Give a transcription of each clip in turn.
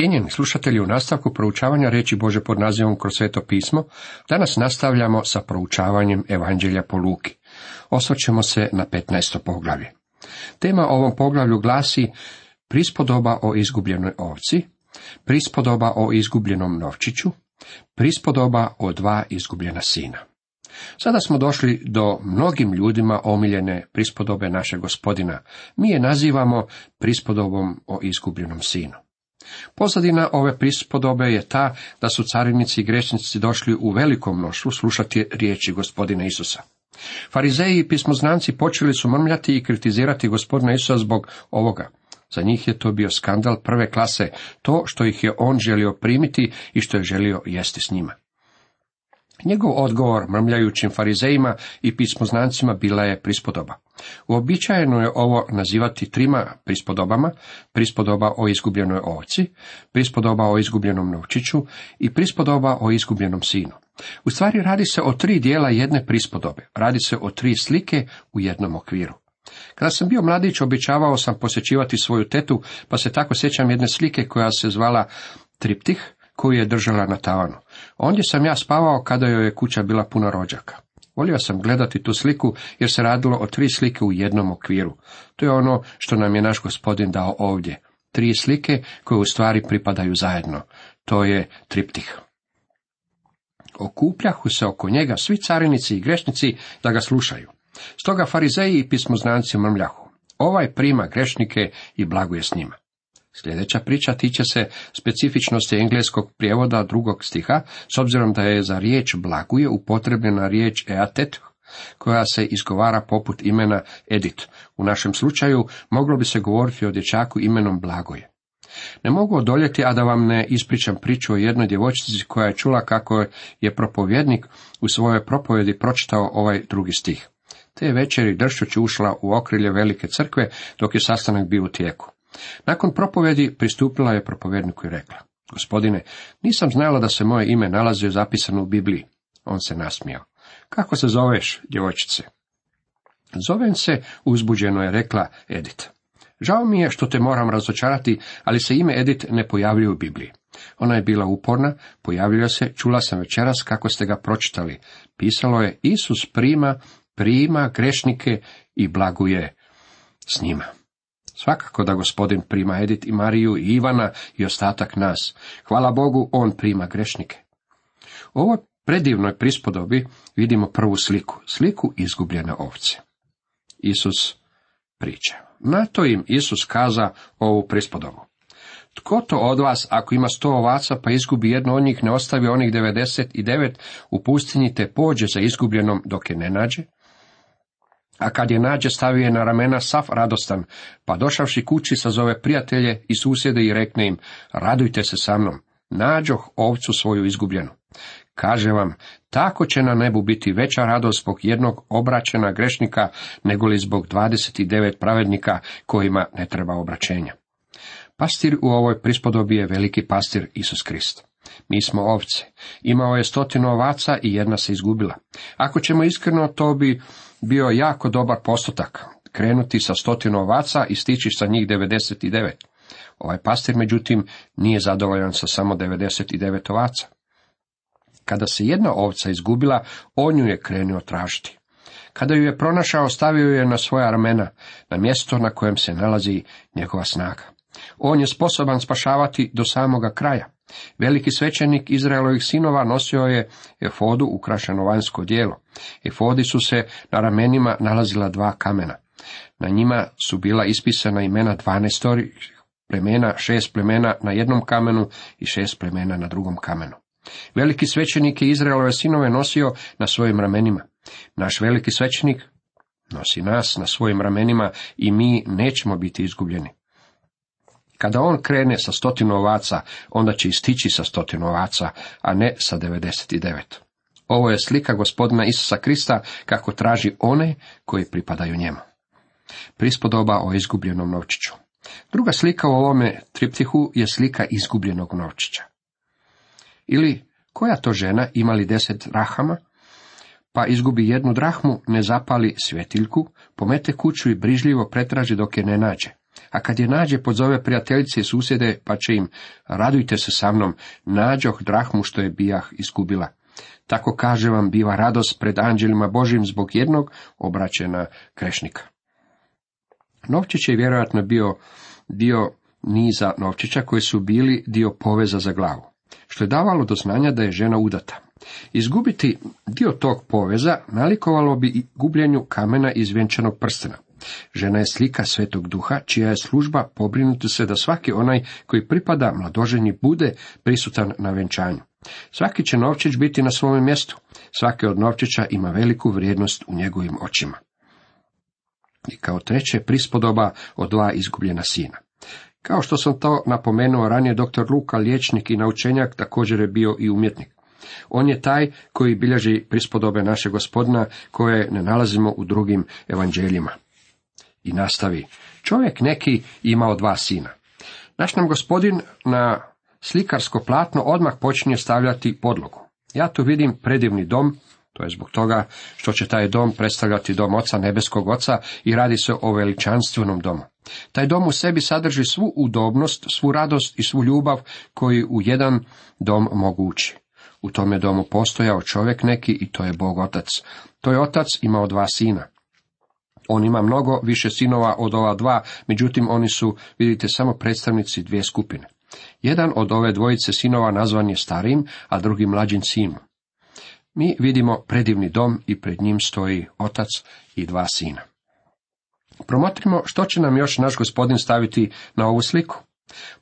Cijenjeni slušatelji, u nastavku proučavanja reći Bože pod nazivom kroz sveto pismo, danas nastavljamo sa proučavanjem Evanđelja po Luki. Osvrćemo se na 15. poglavlje. Tema ovom poglavlju glasi prispodoba o izgubljenoj ovci, prispodoba o izgubljenom novčiću, prispodoba o dva izgubljena sina. Sada smo došli do mnogim ljudima omiljene prispodobe našeg gospodina. Mi je nazivamo prispodobom o izgubljenom sinu. Pozadina ove prispodobe je ta da su carinici i grešnici došli u velikom mnoštvu slušati riječi gospodina Isusa. Farizeji i pismoznanci počeli su mrmljati i kritizirati gospodina Isusa zbog ovoga. Za njih je to bio skandal prve klase, to što ih je on želio primiti i što je želio jesti s njima. Njegov odgovor mrmljajućim farizejima i pismoznancima bila je prispodoba. Uobičajeno je ovo nazivati trima prispodobama, prispodoba o izgubljenoj ovci, prispodoba o izgubljenom novčiću i prispodoba o izgubljenom sinu. U stvari radi se o tri dijela jedne prispodobe, radi se o tri slike u jednom okviru. Kada sam bio mladić, običavao sam posjećivati svoju tetu, pa se tako sjećam jedne slike koja se zvala triptih, koju je držala na tavanu. Ondje sam ja spavao kada joj je kuća bila puna rođaka. Volio sam gledati tu sliku jer se radilo o tri slike u jednom okviru. To je ono što nam je naš gospodin dao ovdje. Tri slike koje u stvari pripadaju zajedno. To je triptih. Okupljahu se oko njega svi carinici i grešnici da ga slušaju. Stoga farizeji i pismoznanci mrmljahu. Ovaj prima grešnike i blaguje s njima. Sljedeća priča tiče se specifičnosti engleskog prijevoda drugog stiha, s obzirom da je za riječ blaguje upotrebljena riječ eatet, koja se izgovara poput imena Edit. U našem slučaju moglo bi se govoriti o dječaku imenom Blagoje. Ne mogu odoljeti, a da vam ne ispričam priču o jednoj djevojčici koja je čula kako je propovjednik u svojoj propovjedi pročitao ovaj drugi stih. Te večeri dršćući ušla u okrilje velike crkve dok je sastanak bio u tijeku. Nakon propovjedi pristupila je propovjedniku i rekla, gospodine, nisam znala da se moje ime nalazi zapisano u Bibliji. On se nasmijao. Kako se zoveš, djevojčice? Zovem se, uzbuđeno je rekla Edit. Žao mi je što te moram razočarati, ali se ime Edit ne pojavljuje u Bibliji. Ona je bila uporna, pojavljuje se, čula sam večeras kako ste ga pročitali. Pisalo je, Isus prima, prima grešnike i blaguje s njima. Svakako da gospodin prima Edit i Mariju i Ivana i ostatak nas. Hvala Bogu, on prima grešnike. U ovoj predivnoj prispodobi vidimo prvu sliku, sliku izgubljene ovce. Isus priča. Na to im Isus kaza ovu prispodobu. Tko to od vas, ako ima sto ovaca, pa izgubi jedno od njih, ne ostavi onih devedeset i devet u pustinji, te pođe za izgubljenom dok je ne nađe? A kad je nađe, stavio je na ramena sav radostan, pa došavši kući sazove prijatelje i susjede i rekne im, radujte se sa mnom, nađoh ovcu svoju izgubljenu. Kaže vam, tako će na nebu biti veća radost zbog jednog obraćena grešnika, nego li zbog 29 pravednika kojima ne treba obraćenja. Pastir u ovoj prispodobi je veliki pastir Isus Krist. Mi smo ovce. Imao je stotinu ovaca i jedna se izgubila. Ako ćemo iskreno, to bi bio jako dobar postotak. Krenuti sa stotinu ovaca i stići sa njih 99. Ovaj pastir, međutim, nije zadovoljan sa samo 99 ovaca. Kada se jedna ovca izgubila, on ju je krenuo tražiti. Kada ju je pronašao, stavio je na svoja ramena, na mjesto na kojem se nalazi njegova snaga. On je sposoban spašavati do samoga kraja. Veliki svećenik Izraelovih sinova nosio je efodu ukrašeno vanjsko dijelo. Efodi su se na ramenima nalazila dva kamena. Na njima su bila ispisana imena dvanestori plemena, šest plemena na jednom kamenu i šest plemena na drugom kamenu. Veliki svećenik je Izraelove sinove nosio na svojim ramenima. Naš veliki svećenik nosi nas na svojim ramenima i mi nećemo biti izgubljeni. Kada on krene sa stotinu ovaca, onda će istići sa stotinu ovaca, a ne sa 99. Ovo je slika gospodina Isusa Krista kako traži one koji pripadaju njemu. Prispodoba o izgubljenom novčiću. Druga slika u ovome triptihu je slika izgubljenog novčića. Ili koja to žena imali deset drahama, pa izgubi jednu drahmu, ne zapali svjetiljku, pomete kuću i brižljivo pretraži dok je ne nađe. A kad je nađe, pozove prijateljice i susjede, pa će im, radujte se sa mnom, nađoh drahmu što je bijah izgubila. Tako kaže vam, biva radost pred anđelima Božim zbog jednog obraćena krešnika. Novčić je vjerojatno bio dio niza novčića koji su bili dio poveza za glavu, što je davalo do znanja da je žena udata. Izgubiti dio tog poveza nalikovalo bi i gubljenju kamena iz vjenčanog prstena. Žena je slika svetog duha, čija je služba pobrinuti se da svaki onaj koji pripada mladoženji bude prisutan na venčanju. Svaki će novčić biti na svome mjestu. Svaki od novčića ima veliku vrijednost u njegovim očima. I kao treće prispodoba od dva izgubljena sina. Kao što sam to napomenuo ranije, dr. Luka, liječnik i naučenjak, također je bio i umjetnik. On je taj koji bilježi prispodobe našeg gospodina koje ne nalazimo u drugim evanđeljima. I nastavi. Čovjek neki imao dva sina. Naš nam gospodin na slikarsko platno odmah počinje stavljati podlogu. Ja tu vidim predivni dom, to je zbog toga što će taj dom predstavljati dom oca nebeskog oca i radi se o veličanstvenom domu. Taj dom u sebi sadrži svu udobnost, svu radost i svu ljubav koji u jedan dom mogu ući. U tome domu postojao čovjek neki i to je Bog otac. To je otac imao dva sina. On ima mnogo više sinova od ova dva, međutim oni su, vidite, samo predstavnici dvije skupine. Jedan od ove dvojice sinova nazvan je starim, a drugi mlađim sinom. Mi vidimo predivni dom i pred njim stoji otac i dva sina. Promotrimo što će nam još naš gospodin staviti na ovu sliku.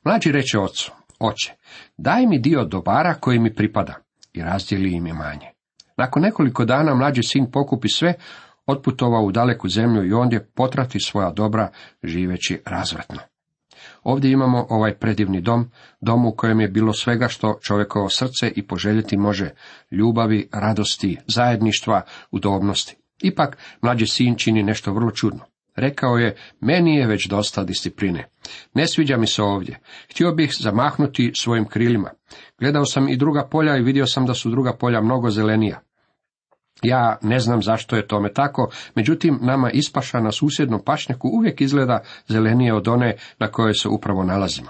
Mlađi reče ocu, oče, daj mi dio dobara koji mi pripada i razdijeli im manje. Nakon nekoliko dana mlađi sin pokupi sve, otputovao u daleku zemlju i ondje potrati svoja dobra živeći razvratno. Ovdje imamo ovaj predivni dom, dom u kojem je bilo svega što čovjekovo srce i poželjeti može, ljubavi, radosti, zajedništva, udobnosti. Ipak, mlađi sin čini nešto vrlo čudno. Rekao je, meni je već dosta discipline. Ne sviđa mi se ovdje. Htio bih zamahnuti svojim krilima. Gledao sam i druga polja i vidio sam da su druga polja mnogo zelenija. Ja ne znam zašto je tome tako, međutim nama ispaša na susjednom pašnjaku uvijek izgleda zelenije od one na kojoj se upravo nalazimo.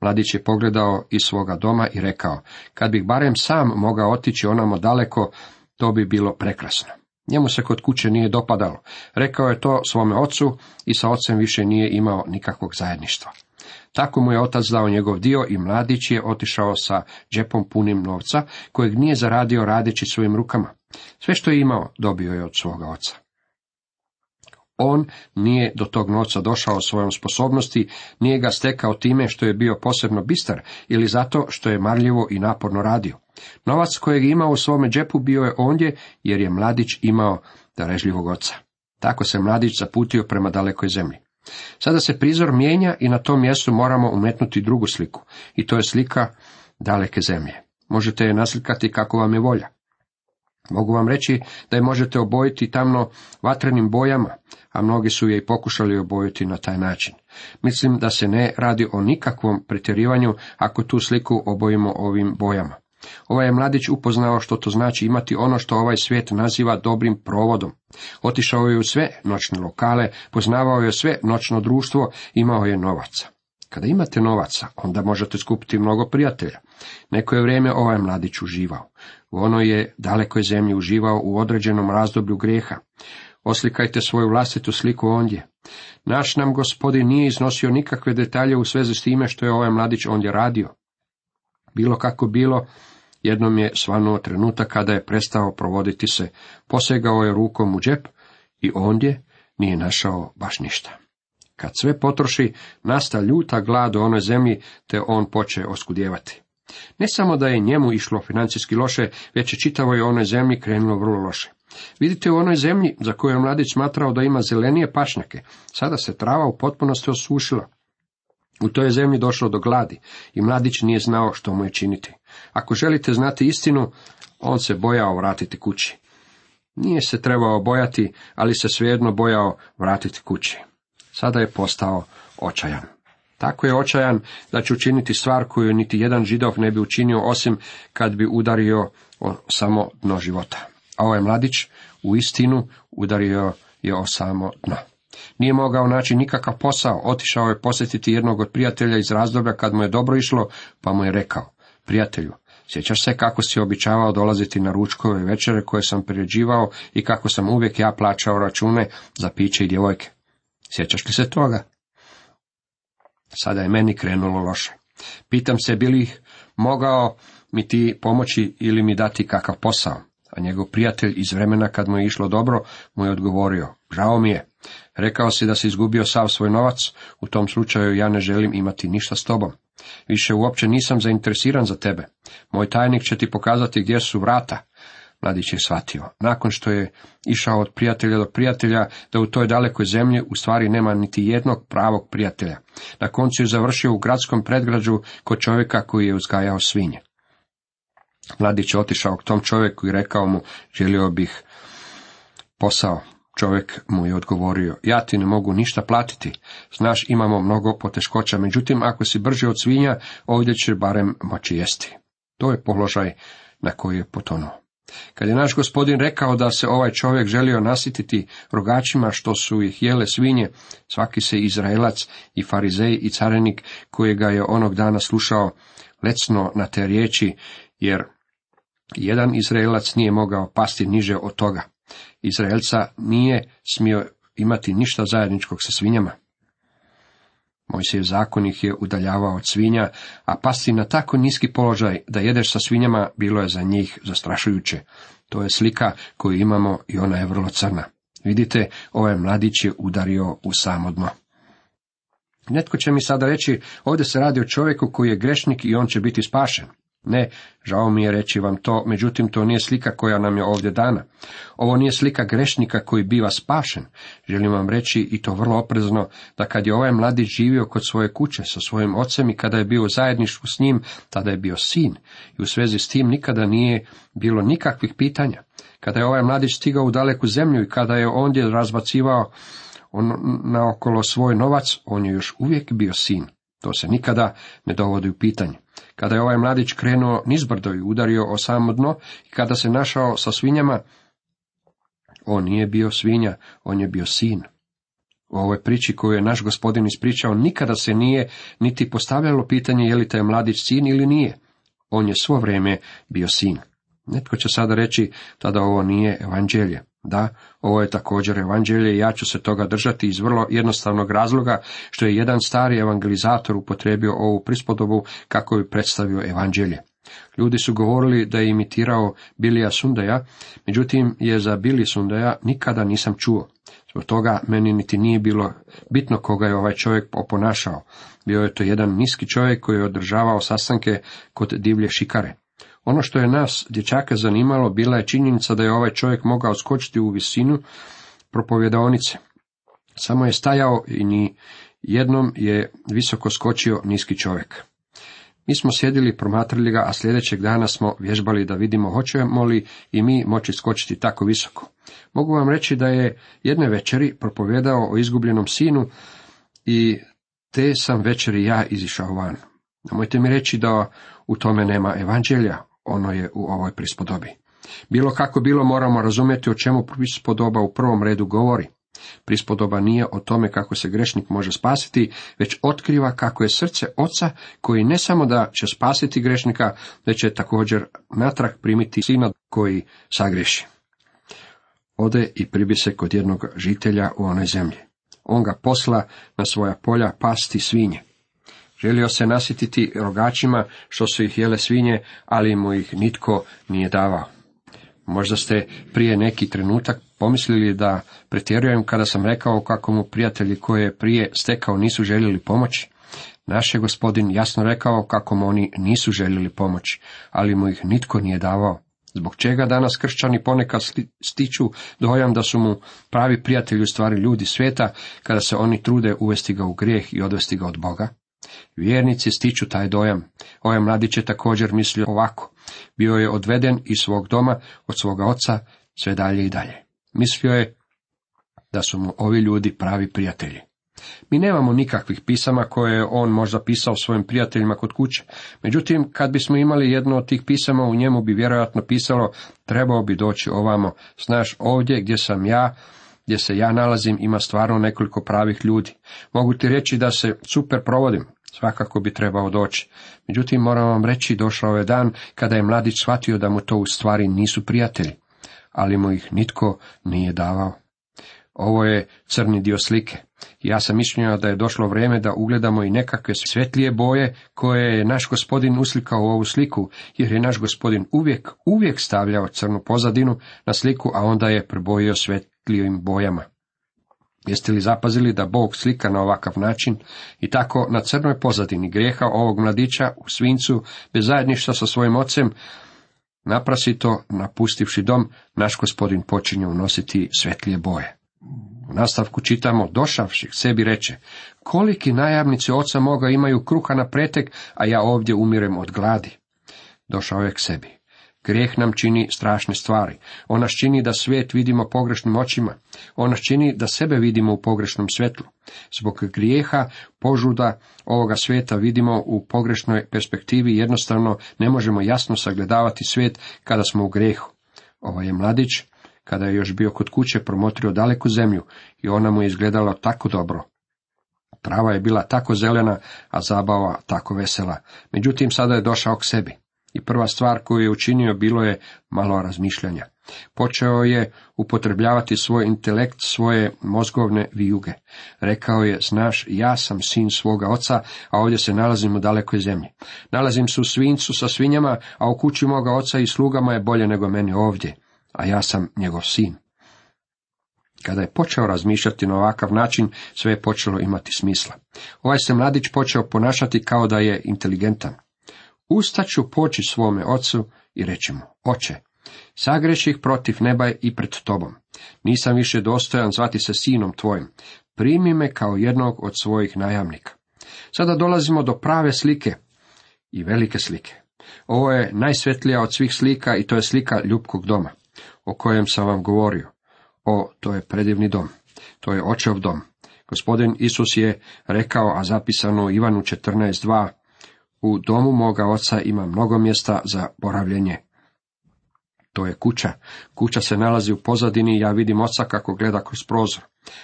Mladić je pogledao iz svoga doma i rekao, kad bih barem sam mogao otići onamo daleko, to bi bilo prekrasno. Njemu se kod kuće nije dopadalo. Rekao je to svome ocu i sa ocem više nije imao nikakvog zajedništva. Tako mu je otac dao njegov dio i mladić je otišao sa džepom punim novca, kojeg nije zaradio radeći svojim rukama. Sve što je imao dobio je od svoga oca. On nije do tog novca došao svojom sposobnosti, nije ga stekao time što je bio posebno bistar ili zato što je marljivo i naporno radio. Novac kojeg je imao u svome džepu bio je ondje jer je mladić imao darežljivog oca. Tako se mladić zaputio prema dalekoj zemlji. Sada se prizor mijenja i na tom mjestu moramo umetnuti drugu sliku. I to je slika daleke zemlje. Možete je naslikati kako vam je volja. Mogu vam reći da je možete obojiti tamno vatrenim bojama, a mnogi su je i pokušali obojiti na taj način. Mislim da se ne radi o nikakvom pretjerivanju ako tu sliku obojimo ovim bojama. Ovaj je mladić upoznao što to znači imati ono što ovaj svijet naziva dobrim provodom. Otišao je u sve noćne lokale, poznavao je sve noćno društvo, imao je novaca. Kada imate novaca, onda možete skupiti mnogo prijatelja. Neko je vrijeme ovaj mladić uživao. U onoj je dalekoj zemlji uživao u određenom razdoblju grijeha. Oslikajte svoju vlastitu sliku ondje. Naš nam gospodin nije iznosio nikakve detalje u svezi s time što je ovaj mladić ondje radio. Bilo kako bilo, jednom je svanuo trenutak kada je prestao provoditi se, posegao je rukom u džep i ondje nije našao baš ništa. Kad sve potroši, nasta ljuta glad u onoj zemlji, te on poče oskudjevati. Ne samo da je njemu išlo financijski loše, već je čitavoj onoj zemlji krenulo vrlo loše. Vidite u onoj zemlji za koju je mladić smatrao da ima zelenije pašnjake, sada se trava u potpunosti osušila. U toj zemlji došlo do gladi i mladić nije znao što mu je činiti. Ako želite znati istinu, on se bojao vratiti kući. Nije se trebao bojati, ali se svejedno bojao vratiti kući. Sada je postao očajan. Tako je očajan da će učiniti stvar koju niti jedan židov ne bi učinio osim kad bi udario o samo dno života. A ovaj mladić u istinu udario je o samo dno. Nije mogao naći nikakav posao, otišao je posjetiti jednog od prijatelja iz razdoblja kad mu je dobro išlo, pa mu je rekao, prijatelju, sjećaš se kako si običavao dolaziti na ručkove večere koje sam priređivao i kako sam uvijek ja plaćao račune za piće i djevojke. Sjećaš li se toga? Sada je meni krenulo loše. Pitam se bi li mogao mi ti pomoći ili mi dati kakav posao. A njegov prijatelj iz vremena kad mu je išlo dobro, mu je odgovorio, žao mi je, rekao si da si izgubio sav svoj novac, u tom slučaju ja ne želim imati ništa s tobom. Više uopće nisam zainteresiran za tebe. Moj tajnik će ti pokazati gdje su vrata. Mladić je shvatio. Nakon što je išao od prijatelja do prijatelja, da u toj dalekoj zemlji u stvari nema niti jednog pravog prijatelja. Na koncu je završio u gradskom predgrađu kod čovjeka koji je uzgajao svinje. Mladić je otišao k tom čovjeku i rekao mu, želio bih posao. Čovjek mu je odgovorio, ja ti ne mogu ništa platiti, znaš imamo mnogo poteškoća, međutim ako si brži od svinja, ovdje će barem moći jesti. To je položaj na koji je potonuo. Kad je naš gospodin rekao da se ovaj čovjek želio nasititi rogačima što su ih jele svinje, svaki se Izraelac i farizej i carenik koji ga je onog dana slušao lecno na te riječi, jer jedan Izraelac nije mogao pasti niže od toga. Izraelca nije smio imati ništa zajedničkog sa svinjama. Mojsijev zakon ih je udaljavao od svinja, a pasti na tako niski položaj da jedeš sa svinjama bilo je za njih zastrašujuće. To je slika koju imamo i ona je vrlo crna. Vidite, ovaj mladić je udario u samo dno. Netko će mi sada reći, ovdje se radi o čovjeku koji je grešnik i on će biti spašen. Ne, žao mi je reći vam to, međutim to nije slika koja nam je ovdje dana. Ovo nije slika grešnika koji biva spašen. Želim vam reći i to vrlo oprezno, da kad je ovaj mladić živio kod svoje kuće sa svojim ocem i kada je bio u zajedništvu s njim, tada je bio sin. I u svezi s tim nikada nije bilo nikakvih pitanja. Kada je ovaj mladić stigao u daleku zemlju i kada je ondje razbacivao on naokolo svoj novac, on je još uvijek bio sin. To se nikada ne dovodi u pitanje. Kada je ovaj mladić krenuo nizbrdo i udario o samo dno i kada se našao sa svinjama, on nije bio svinja, on je bio sin. U ovoj priči koju je naš gospodin ispričao nikada se nije niti postavljalo pitanje je li taj mladić sin ili nije. On je svo vrijeme bio sin. Netko će sada reći tada ovo nije evanđelje. Da, ovo je također evanđelje i ja ću se toga držati iz vrlo jednostavnog razloga što je jedan stari evangelizator upotrebio ovu prispodobu kako bi predstavio evanđelje. Ljudi su govorili da je imitirao Bilija Sundaja, međutim je za Bili Sundaja nikada nisam čuo. Zbog toga meni niti nije bilo bitno koga je ovaj čovjek oponašao. Bio je to jedan niski čovjek koji je održavao sastanke kod divlje šikare. Ono što je nas, dječaka, zanimalo, bila je činjenica da je ovaj čovjek mogao skočiti u visinu propovjedaonice. Samo je stajao i ni jednom je visoko skočio niski čovjek. Mi smo sjedili, promatrali ga, a sljedećeg dana smo vježbali da vidimo hoćemo li i mi moći skočiti tako visoko. Mogu vam reći da je jedne večeri propovjedao o izgubljenom sinu i te sam večeri ja izišao van. Nemojte mi reći da u tome nema evanđelja, ono je u ovoj prispodobi. Bilo kako bilo moramo razumjeti o čemu prispodoba u prvom redu govori. Prispodoba nije o tome kako se grešnik može spasiti, već otkriva kako je srce oca koji ne samo da će spasiti grešnika, već će također natrag primiti sina koji sagreši. Ode i pribi se kod jednog žitelja u onoj zemlji. On ga posla na svoja polja pasti svinje. Želio se nasititi rogačima što su ih jele svinje, ali mu ih nitko nije davao. Možda ste prije neki trenutak pomislili da pretjerujem kada sam rekao kako mu prijatelji koje je prije stekao nisu željeli pomoći. Naš je gospodin jasno rekao kako mu oni nisu željeli pomoći, ali mu ih nitko nije davao. Zbog čega danas kršćani ponekad stiču dojam da su mu pravi prijatelji u stvari ljudi svijeta, kada se oni trude uvesti ga u grijeh i odvesti ga od Boga? Vjernici stiču taj dojam. Ovaj mladić je također mislio ovako. Bio je odveden iz svog doma, od svoga oca, sve dalje i dalje. Mislio je da su mu ovi ljudi pravi prijatelji. Mi nemamo nikakvih pisama koje je on možda pisao svojim prijateljima kod kuće. Međutim, kad bismo imali jedno od tih pisama, u njemu bi vjerojatno pisalo trebao bi doći ovamo, znaš ovdje gdje sam ja, gdje se ja nalazim ima stvarno nekoliko pravih ljudi. Mogu ti reći da se super provodim, svakako bi trebao doći. Međutim, moram vam reći, došao je dan kada je mladić shvatio da mu to u stvari nisu prijatelji, ali mu ih nitko nije davao. Ovo je crni dio slike. Ja sam mišljenja da je došlo vrijeme da ugledamo i nekakve svjetlije boje koje je naš gospodin uslikao u ovu sliku, jer je naš gospodin uvijek, uvijek stavljao crnu pozadinu na sliku, a onda je prebojio svjetlijim bojama. Jeste li zapazili da Bog slika na ovakav način i tako na crnoj pozadini grijeha ovog mladića u svincu, bez zajedništva sa svojim ocem, naprasito napustivši dom, naš gospodin počinje unositi svetlije boje. U nastavku čitamo, došavši sebi reče, koliki najavnici oca moga imaju kruha na pretek, a ja ovdje umirem od gladi. Došao je k sebi. Grijeh nam čini strašne stvari. On nas čini da svijet vidimo pogrešnim očima. On nas čini da sebe vidimo u pogrešnom svjetlu. Zbog grijeha požuda ovoga svijeta vidimo u pogrešnoj perspektivi jednostavno ne možemo jasno sagledavati svijet kada smo u grijehu. Ovo je mladić kada je još bio kod kuće promotrio daleku zemlju i ona mu je izgledala tako dobro. Trava je bila tako zelena, a zabava tako vesela. Međutim, sada je došao k sebi. I prva stvar koju je učinio bilo je malo razmišljanja. Počeo je upotrebljavati svoj intelekt, svoje mozgovne vijuge. Rekao je, znaš, ja sam sin svoga oca, a ovdje se nalazim u dalekoj zemlji. Nalazim se u svincu sa svinjama, a u kući moga oca i slugama je bolje nego meni ovdje a ja sam njegov sin. Kada je počeo razmišljati na ovakav način, sve je počelo imati smisla. Ovaj se mladić počeo ponašati kao da je inteligentan. Ustaću poći svome ocu i reći mu, oče, sagreših protiv neba i pred tobom. Nisam više dostojan zvati se sinom tvojim. Primi me kao jednog od svojih najamnika. Sada dolazimo do prave slike i velike slike. Ovo je najsvetlija od svih slika i to je slika ljubkog doma o kojem sam vam govorio. O, to je predivni dom. To je očev dom. Gospodin Isus je rekao, a zapisano u Ivanu 14.2, u domu moga oca ima mnogo mjesta za boravljenje. To je kuća. Kuća se nalazi u pozadini i ja vidim oca kako gleda kroz prozor.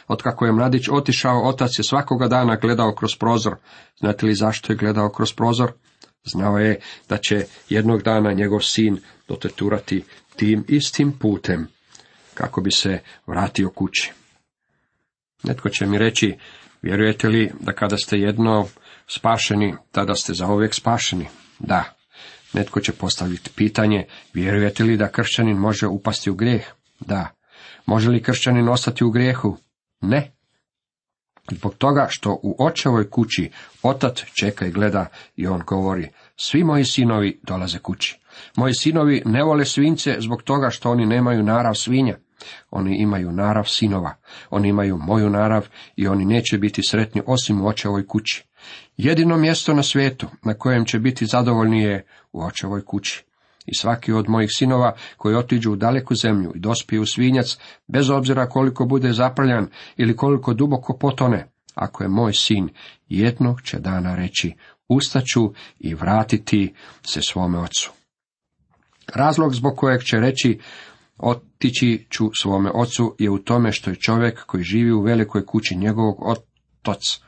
Otkako je mladić otišao, otac je svakoga dana gledao kroz prozor. Znate li zašto je gledao kroz prozor? Znao je da će jednog dana njegov sin doteturati tim istim putem kako bi se vratio kući. Netko će mi reći, vjerujete li da kada ste jedno spašeni, tada ste zauvijek spašeni? Da. Netko će postaviti pitanje, vjerujete li da kršćanin može upasti u grijeh? Da. Može li kršćanin ostati u grijehu? Ne. Zbog toga što u očevoj kući otac čeka i gleda i on govori, svi moji sinovi dolaze kući. Moji sinovi ne vole svince zbog toga što oni nemaju narav svinja. Oni imaju narav sinova, oni imaju moju narav i oni neće biti sretni osim u očevoj kući. Jedino mjesto na svijetu na kojem će biti zadovoljni je u očevoj kući. I svaki od mojih sinova koji otiđu u daleku zemlju i dospiju svinjac, bez obzira koliko bude zaprljan ili koliko duboko potone, ako je moj sin, jednog će dana reći, ustaću i vratiti se svome ocu. Razlog zbog kojeg će reći otići ću svome ocu je u tome što je čovjek koji živi u velikoj kući njegovog otac.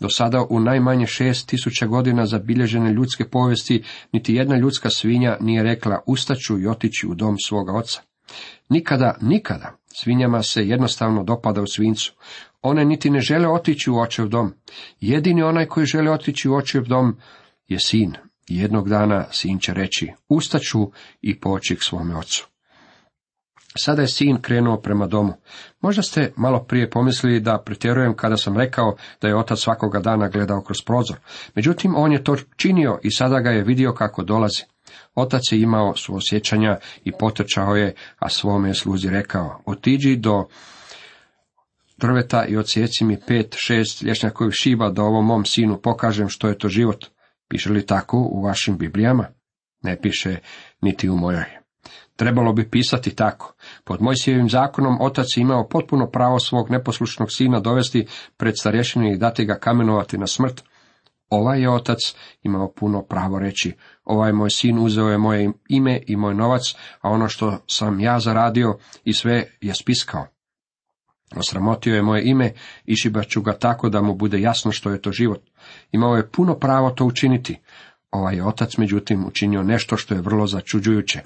Do sada u najmanje šest tisuća godina zabilježene ljudske povijesti niti jedna ljudska svinja nije rekla ustaću i otići u dom svoga oca. Nikada, nikada svinjama se jednostavno dopada u svincu. One niti ne žele otići u očev dom. Jedini onaj koji žele otići u očev dom je sin. Jednog dana sin će reći, ustaću i poći k svome ocu. Sada je sin krenuo prema domu. Možda ste malo prije pomislili da pretjerujem kada sam rekao da je otac svakoga dana gledao kroz prozor. Međutim, on je to činio i sada ga je vidio kako dolazi. Otac je imao suosjećanja i potrčao je, a svome je sluzi rekao, otiđi do drveta i odsjeci mi pet, šest lješnjakovih šiba da ovom mom sinu pokažem što je to život. Piše li tako u vašim Biblijama? Ne piše niti u mojoj. Trebalo bi pisati tako. Pod Mojsijevim zakonom otac je imao potpuno pravo svog neposlušnog sina dovesti pred starješinu i dati ga kamenovati na smrt. Ovaj je otac imao puno pravo reći, ovaj moj sin uzeo je moje ime i moj novac, a ono što sam ja zaradio i sve je spiskao. Osramotio je moje ime, išibat ću ga tako da mu bude jasno što je to život. Imao je puno pravo to učiniti. Ovaj otac, međutim, učinio nešto što je vrlo začuđujuće.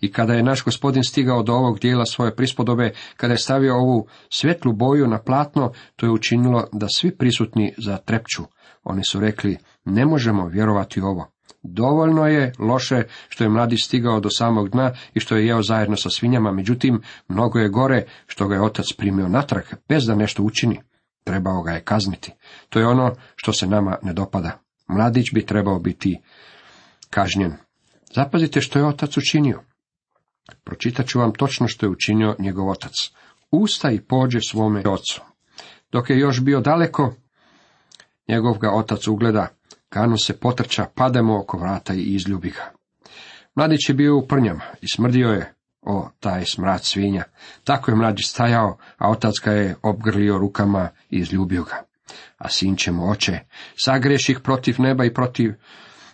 I kada je naš gospodin stigao do ovog dijela svoje prispodobe, kada je stavio ovu svjetlu boju na platno, to je učinilo da svi prisutni zatrepću. Oni su rekli, ne možemo vjerovati ovo. Dovoljno je loše što je mladić stigao do samog dna i što je jeo zajedno sa svinjama, međutim, mnogo je gore što ga je otac primio natrag, bez da nešto učini. Trebao ga je kazniti. To je ono što se nama ne dopada. Mladić bi trebao biti kažnjen. Zapazite što je otac učinio. Pročitat ću vam točno što je učinio njegov otac. Usta i pođe svome ocu. Dok je još bio daleko, njegov ga otac ugleda, kanu se potrča, pademo oko vrata i izljubi ga. Mladić je bio u prnjama i smrdio je, o, taj smrad svinja. Tako je mladić stajao, a otac ga je obgrlio rukama i izljubio ga. A sin će mu oče, sagreših protiv neba i protiv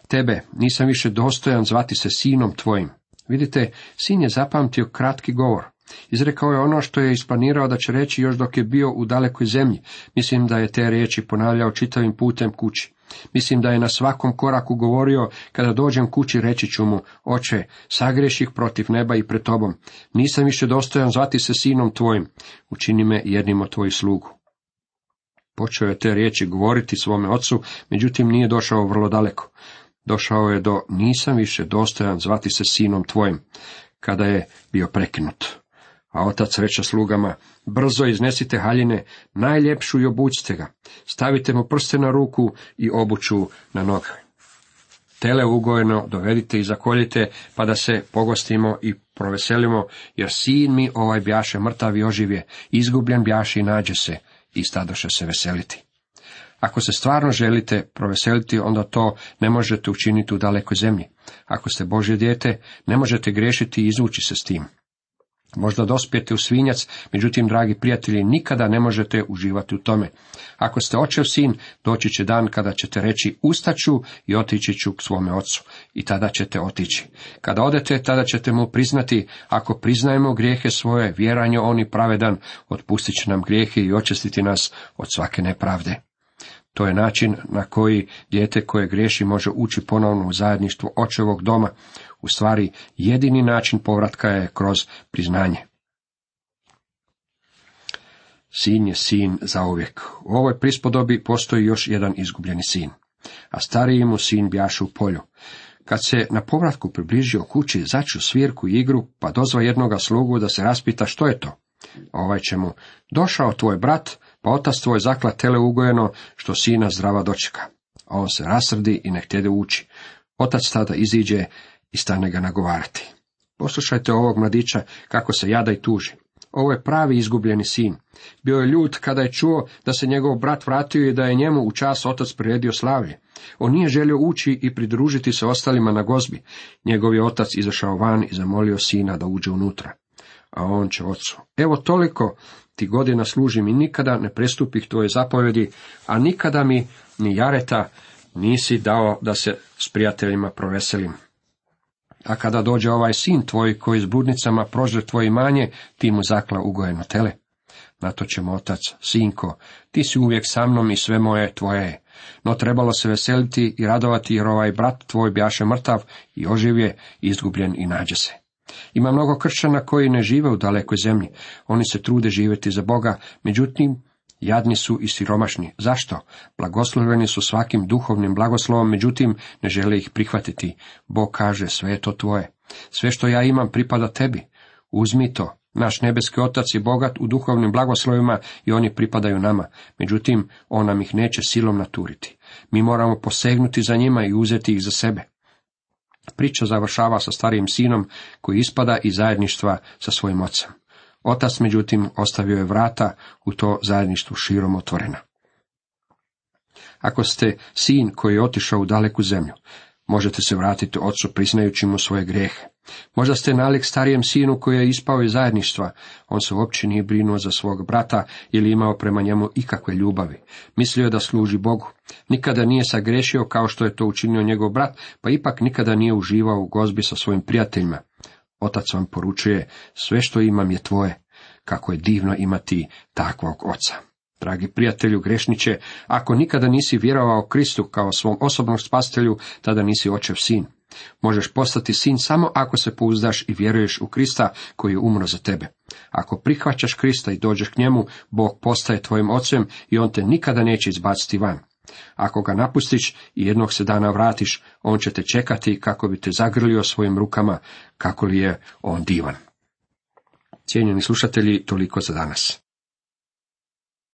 tebe, nisam više dostojan zvati se sinom tvojim. Vidite, sin je zapamtio kratki govor. Izrekao je ono što je isplanirao da će reći još dok je bio u dalekoj zemlji. Mislim da je te riječi ponavljao čitavim putem kući. Mislim da je na svakom koraku govorio, kada dođem kući reći ću mu, oče, sagreših protiv neba i pred tobom. Nisam više dostojan zvati se sinom tvojim. Učini me jednim od tvojih slugu. Počeo je te riječi govoriti svome ocu, međutim nije došao vrlo daleko. Došao je do nisam više dostojan zvati se sinom tvojim, kada je bio prekinut. A otac reče slugama, brzo iznesite haljine, najljepšu i obućite ga. Stavite mu prste na ruku i obuću na noge. Tele ugojeno dovedite i zakoljite, pa da se pogostimo i proveselimo, jer sin mi ovaj bjaše mrtav i oživje, izgubljen bjaše i nađe se, i stadoše se veseliti. Ako se stvarno želite proveseliti, onda to ne možete učiniti u dalekoj zemlji. Ako ste Božje dijete, ne možete griješiti i izvući se s tim. Možda dospijete u svinjac, međutim, dragi prijatelji, nikada ne možete uživati u tome. Ako ste očev sin, doći će dan kada ćete reći ustaću i otići ću k svome ocu. I tada ćete otići. Kada odete, tada ćete mu priznati, ako priznajemo grijehe svoje, vjeranje oni pravedan, otpustit će nam grijehe i očistiti nas od svake nepravde. To je način na koji dijete koje griješi može ući ponovno u zajedništvo očevog doma. U stvari, jedini način povratka je kroz priznanje. Sin je sin za uvijek. U ovoj prispodobi postoji još jedan izgubljeni sin, a stariji mu sin bjaše u polju. Kad se na povratku približio kući, začu svirku i igru, pa dozva jednoga slugu da se raspita što je to. Ovaj će mu, došao tvoj brat, pa otac tvoj zakla tele ugojeno, što sina zdrava dočeka. A on se rasrdi i ne htjede ući. Otac tada iziđe i stane ga nagovarati. Poslušajte ovog mladića kako se jada i tuži. Ovo je pravi izgubljeni sin. Bio je ljud kada je čuo da se njegov brat vratio i da je njemu u čas otac priredio slavlje. On nije želio ući i pridružiti se ostalima na gozbi. Njegov je otac izašao van i zamolio sina da uđe unutra. A on će ocu. Evo toliko ti godina služim i nikada ne prestupih tvoje zapovedi, a nikada mi ni jareta nisi dao da se s prijateljima proveselim. A kada dođe ovaj sin tvoj koji s bludnicama prožre tvoje imanje, ti mu zakla ugojeno tele. Na to ćemo otac, sinko, ti si uvijek sa mnom i sve moje tvoje je. No trebalo se veseliti i radovati jer ovaj brat tvoj bjaše mrtav i oživje, izgubljen i nađe se. Ima mnogo kršćana koji ne žive u dalekoj zemlji. Oni se trude živjeti za Boga, međutim, jadni su i siromašni. Zašto? Blagosloveni su svakim duhovnim blagoslovom, međutim, ne žele ih prihvatiti. Bog kaže, sve je to tvoje. Sve što ja imam pripada tebi. Uzmi to. Naš nebeski otac je bogat u duhovnim blagoslovima i oni pripadaju nama. Međutim, on nam ih neće silom naturiti. Mi moramo posegnuti za njima i uzeti ih za sebe. Priča završava sa starijim sinom koji ispada iz zajedništva sa svojim ocem. Otac, međutim, ostavio je vrata u to zajedništvo širom otvorena. Ako ste sin koji je otišao u daleku zemlju, možete se vratiti ocu priznajući mu svoje grijehe. Možda ste nalik starijem sinu koji je ispao iz zajedništva, on se uopće nije brinuo za svog brata ili imao prema njemu ikakve ljubavi. Mislio je da služi Bogu. Nikada nije sagrešio kao što je to učinio njegov brat, pa ipak nikada nije uživao u gozbi sa svojim prijateljima. Otac vam poručuje, sve što imam je tvoje. kako je divno imati takvog oca. Dragi prijatelju grešniče, ako nikada nisi vjerovao Kristu kao svom osobnom spastelju, tada nisi očev sin. Možeš postati sin samo ako se pouzdaš i vjeruješ u Krista koji je umro za tebe. Ako prihvaćaš Krista i dođeš k njemu, Bog postaje tvojim ocem i on te nikada neće izbaciti van. Ako ga napustiš i jednog se dana vratiš, on će te čekati kako bi te zagrlio svojim rukama, kako li je on divan. Cijenjeni slušatelji, toliko za danas.